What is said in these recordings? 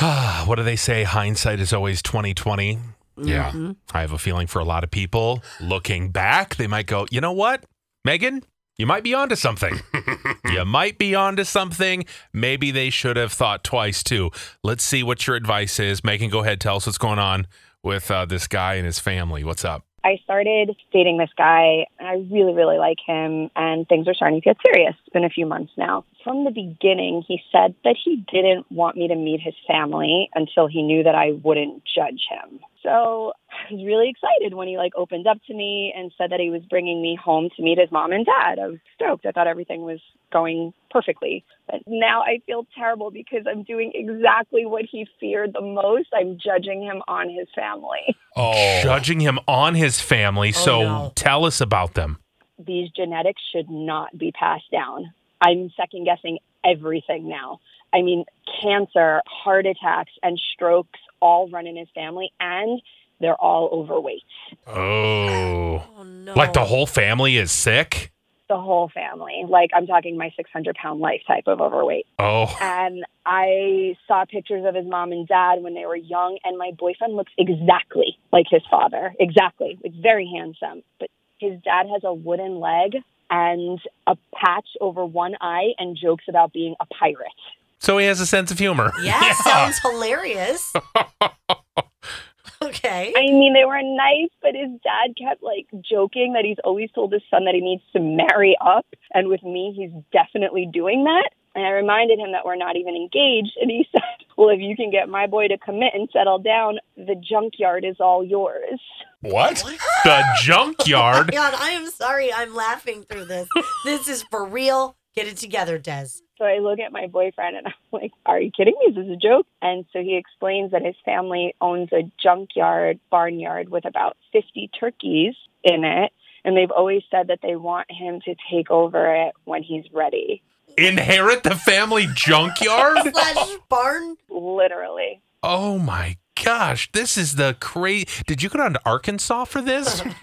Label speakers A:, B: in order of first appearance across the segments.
A: what do they say? Hindsight is always 2020.
B: Yeah.
A: I have a feeling for a lot of people looking back, they might go, you know what, Megan, you might be onto something. you might be onto something. Maybe they should have thought twice too. Let's see what your advice is. Megan, go ahead. Tell us what's going on with uh, this guy and his family. What's up?
C: I started dating this guy, and I really, really like him, and things are starting to get serious. It's been a few months now. From the beginning, he said that he didn't want me to meet his family until he knew that I wouldn't judge him. So was really excited when he like opened up to me and said that he was bringing me home to meet his mom and dad. I was stoked. I thought everything was going perfectly. But now I feel terrible because I'm doing exactly what he feared the most. I'm judging him on his family.
B: Oh.
A: Judging him on his family. Oh, so
D: no.
A: tell us about them.
C: these genetics should not be passed down. I'm second guessing everything now. I mean, cancer, heart attacks, and strokes all run in his family, and they're all overweight.
A: Oh.
D: Oh no.
A: Like the whole family is sick?
C: The whole family. Like, I'm talking my 600 pound life type of overweight.
A: Oh.
C: And I saw pictures of his mom and dad when they were young, and my boyfriend looks exactly like his father. Exactly. Like, very handsome. But his dad has a wooden leg and a patch over one eye and jokes about being a pirate.
A: So he has a sense of humor.
D: Yeah, sounds hilarious. okay.
C: I mean, they were nice, but his dad kept like joking that he's always told his son that he needs to marry up. And with me, he's definitely doing that. And I reminded him that we're not even engaged. And he said, Well, if you can get my boy to commit and settle down, the junkyard is all yours.
B: What?
A: The junkyard.
D: God, I am sorry. I'm laughing through this. This is for real. Get it together, Des.
C: So I look at my boyfriend and I'm like, Are you kidding me? Is this a joke? And so he explains that his family owns a junkyard barnyard with about 50 turkeys in it. And they've always said that they want him to take over it when he's ready.
A: Inherit the family junkyard?
D: Slash barn.
C: Literally.
A: oh my gosh. This is the crazy. Did you go down to Arkansas for this?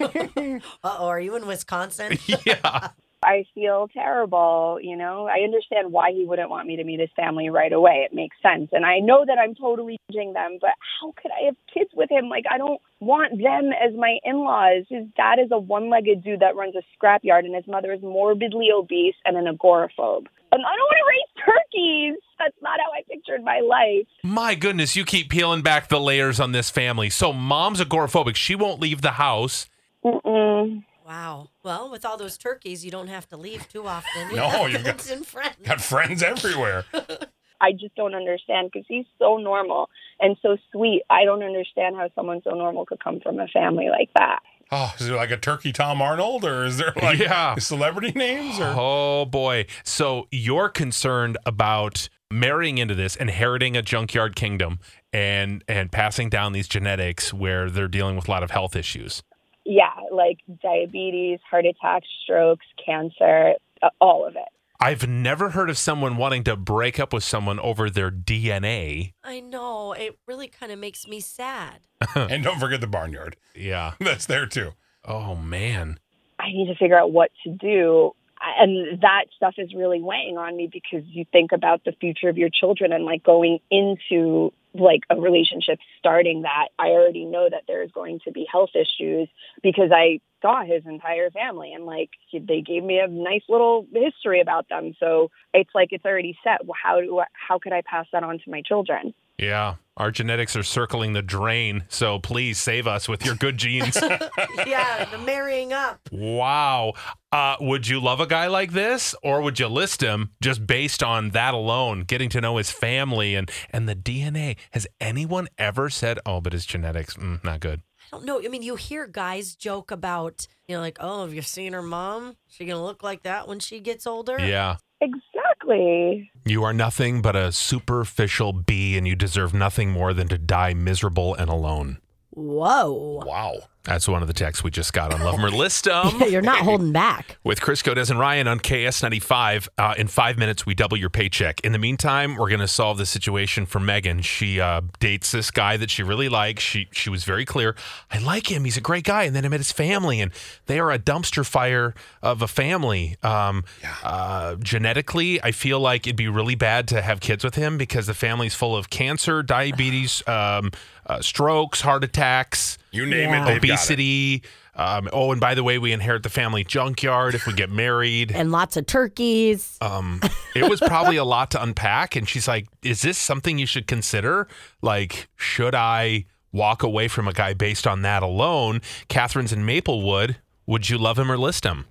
D: Uh oh, are you in Wisconsin?
A: yeah.
C: I feel terrible. You know, I understand why he wouldn't want me to meet his family right away. It makes sense. And I know that I'm totally judging them, but how could I have kids with him? Like, I don't want them as my in laws. His dad is a one legged dude that runs a scrapyard, and his mother is morbidly obese and an agoraphobe. And I don't want to raise turkeys. That's not how I pictured my life.
A: My goodness, you keep peeling back the layers on this family. So mom's agoraphobic. She won't leave the house.
C: Mm-mm.
D: Wow. Well, with all those turkeys, you don't have to leave too often. You
B: No, you've got-
D: built-in friends.
B: Got friends everywhere.
C: I just don't understand because he's so normal and so sweet. I don't understand how someone so normal could come from a family like that.
B: Oh, is there like a turkey Tom Arnold or is there like
A: Yeah.
B: celebrity names or
A: Oh boy. So you're concerned about marrying into this, inheriting a junkyard kingdom and and passing down these genetics where they're dealing with a lot of health issues.
C: Yeah, like diabetes, heart attacks, strokes, cancer, uh, all of it.
A: I've never heard of someone wanting to break up with someone over their DNA.
D: I know. It really kind of makes me sad.
B: and don't forget the barnyard.
A: Yeah.
B: That's there too.
A: Oh man.
C: I need to figure out what to do. And that stuff is really weighing on me because you think about the future of your children and like going into like a relationship starting that. I already know that there's going to be health issues because I saw his entire family and like he- they gave me a nice little history about them. So it's like it's already set. How do I, how could I pass that on to my children?
A: Yeah. Our genetics are circling the drain. So please save us with your good genes.
D: yeah, the marrying up.
A: wow. Uh, would you love a guy like this or would you list him just based on that alone, getting to know his family and, and the DNA? Has anyone ever said, oh, but his genetics, mm, not good?
D: I don't know. I mean, you hear guys joke about, you know, like, oh, have you seen her mom? She gonna look like that when she gets older?
A: Yeah.
C: Exactly.
A: You are nothing but a superficial bee, and you deserve nothing more than to die miserable and alone.
D: Whoa.
B: Wow.
A: That's one of the texts we just got on Love 'em or List 'em.
D: You're not holding back.
A: with Chris Codes and Ryan on KS95. Uh, in five minutes, we double your paycheck. In the meantime, we're going to solve the situation for Megan. She uh, dates this guy that she really likes. She she was very clear. I like him. He's a great guy. And then I met his family, and they are a dumpster fire of a family. Um, uh, genetically, I feel like it'd be really bad to have kids with him because the family's full of cancer, diabetes, um, uh, strokes, heart attacks
B: You name
D: Yeah.
B: it, they've got it.
A: obesity. Um, oh, and by the way, we inherit the family junkyard if we get married.
D: And lots of turkeys.
A: Um, it was probably a lot to unpack. And she's like, Is this something you should consider? Like, should I walk away from a guy based on that alone? Catherine's in Maplewood. Would you love him or list him?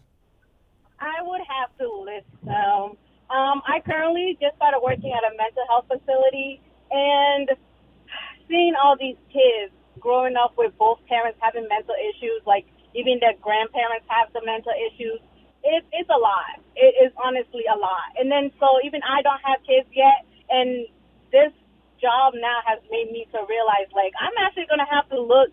E: I would have to list them. Um, I currently just started working at a mental health facility, and seeing all these kids growing up with both parents having mental issues, like even their grandparents have some mental issues, it, it's a lot. It is honestly a lot. And then so even I don't have kids yet, and this job now has made me to realize like I'm actually going to have to look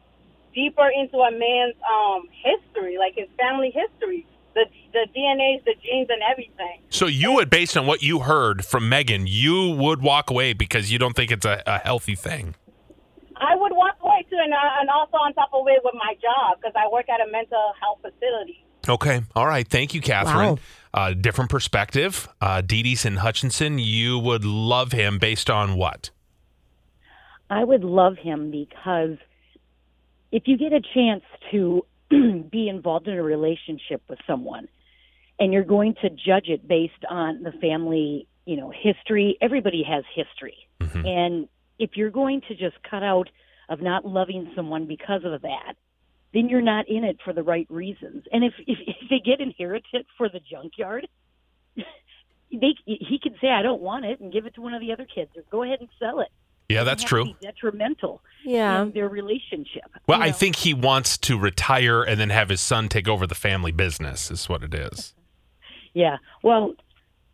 E: deeper into a man's um history, like his family history, the the DNAs, the genes, and everything.
A: So you would, based on what you heard from Megan, you would walk away because you don't think it's a, a healthy thing.
E: I would walk away too, and, uh, and also on top of it with my job because I work at a mental health facility.
A: Okay. All right. Thank you, Catherine.
D: Wow.
A: Uh, different perspective. Uh, Dee Dee's in Hutchinson. You would love him based on what?
F: I would love him because if you get a chance to be involved in a relationship with someone and you're going to judge it based on the family, you know, history, everybody has history. And if you're going to just cut out of not loving someone because of that, then you're not in it for the right reasons. And if if, if they get inherited for the junkyard, they he can say I don't want it and give it to one of the other kids or go ahead and sell it
A: Yeah, that's true.
F: be detrimental
D: Yeah.
F: in their relationship.
A: Well,
F: you
A: I think he wants to retire and then have his son take over the family business, is what it is.
F: Yeah. Well,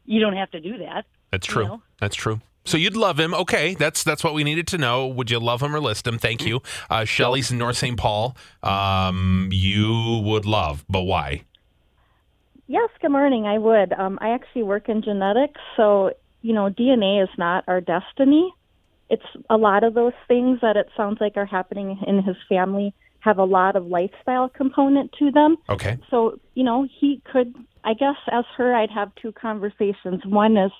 F: you don't have to do that.
A: That's
F: You
A: true.
F: know?
A: That's true. So you'd love him. Okay, that's that's what we needed to know. Would you love him or list him? Thank you. Uh, Shelly's in North St. Paul. Um, you would love, but why?
G: Yes, good morning. I would. Um, I actually work in genetics, so you know, DNA is not our destiny. It's a lot of those things that it sounds like are happening in his family have a lot of lifestyle component to them.
A: Okay.
G: So, you know, he could, I guess, as her, I'd have two conversations. One is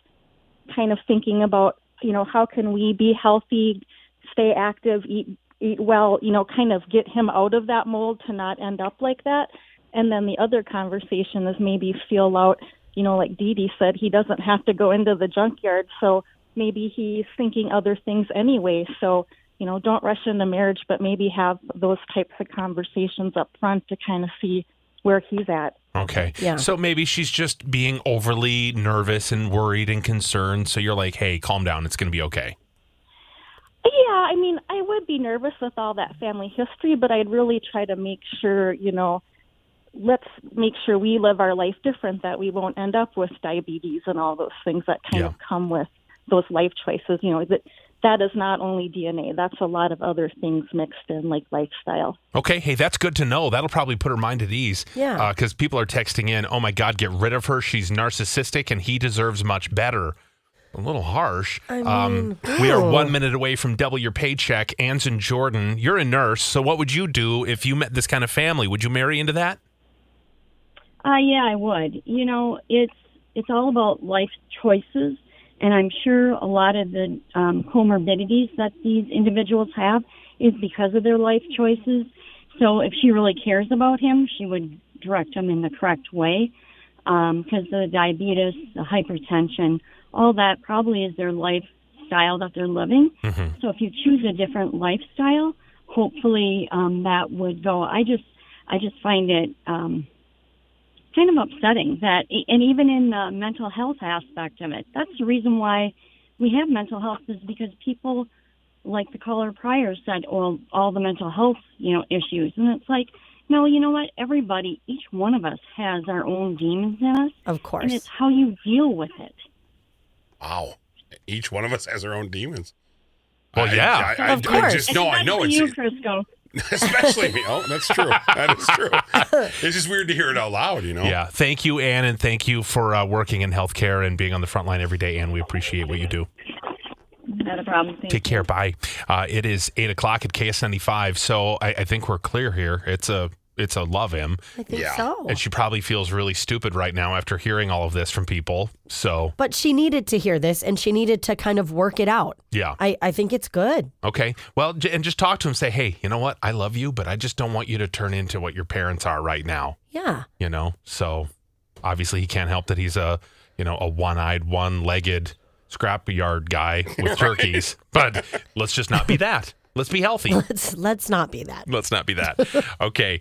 G: kind of thinking about, you know, how can we be healthy, stay active, eat eat well, you know, kind of get him out of that mold to not end up like that. And then the other conversation is maybe feel out, you know, like Dee Dee said, he doesn't have to go into the junkyard, so maybe he's thinking other things anyway. So, you know, don't rush into marriage, but maybe have those types of conversations up front to kind of see where he's at.
A: Okay.
D: Yeah.
A: So maybe she's just being overly nervous and worried and concerned. So you're like, hey, calm down. It's going to be okay.
G: Yeah, I mean, I would be nervous with all that family history, but I'd really try to make sure, you know, let's make sure we live our life different, that we won't end up with diabetes and all those things that kind
A: Yeah.
G: of come with those life choices. You know, that that is not only DNA; that's a lot of other things mixed in, like lifestyle.
A: Okay. Hey, that's good to know. That'll probably put her mind at ease.
D: Yeah.
A: Because people are texting in, oh my God, get rid of her. She's narcissistic and he deserves much better. A little harsh.
D: I
A: um,
D: mean,
A: we are one minute away from double your paycheck. Anne's in Jordan. You're a nurse. So what would you do if you met this kind of family? Would you marry into that?
F: Uh, yeah, I would. You know, it's it's all about life choices, and I'm sure a lot of the um, comorbidities that these individuals have is because of their life choices. So if she really cares about him, she would direct him in the correct way. Because the diabetes, the hypertension, all that probably is their lifestyle that they're living. So if you choose a different lifestyle, hopefully um, that would go. I just, I just find it. Um, kind of upsetting that, and even in the mental health aspect of it, that's the reason why we have mental health is because people like the caller prior said, well, all the mental health, you know, issues. And it's like, no, you know what? Everybody, each one of us has our own demons in us.
D: Of
F: And
D: course.
F: it's how you deal with it.
B: Wow. Each one of us has our own demons.
A: Well,
B: I-
A: yeah.
B: I, I,
D: Of
B: I
D: course.
B: just know. I know
F: Especially
B: it's
F: you, Crisco.
B: especially me. Oh, that's true. That is true. It's just weird to hear it out loud. You know.
A: Yeah. Thank you, Ann, and thank you for uh, working in healthcare and being on the front line every day, Ann. We appreciate what you do.
F: Not a problem. Thank
A: Take
F: you.
A: care. Bye. Uh, it is eight o'clock at KS95, so I, I think we're clear here. It's a it's a love him,
D: I think
B: Yeah.
D: so.
A: and she probably feels really stupid right now after hearing all of this from people. So
D: But she needed to hear this and she needed to kind of work it out.
A: yeah.
D: I, I think it's good.
A: Okay. Well, j- and just talk to him. Say, hey, you know what? I love you, but I just don't want you to turn into what your parents are right now.
D: Yeah.
A: You know. So obviously, he can't help that he's a you know a one-eyed, one-legged scrapyard guy with turkeys. But let's just not be that. Let's be healthy.
D: Let's let's not be that.
A: Let's not be that. Okay.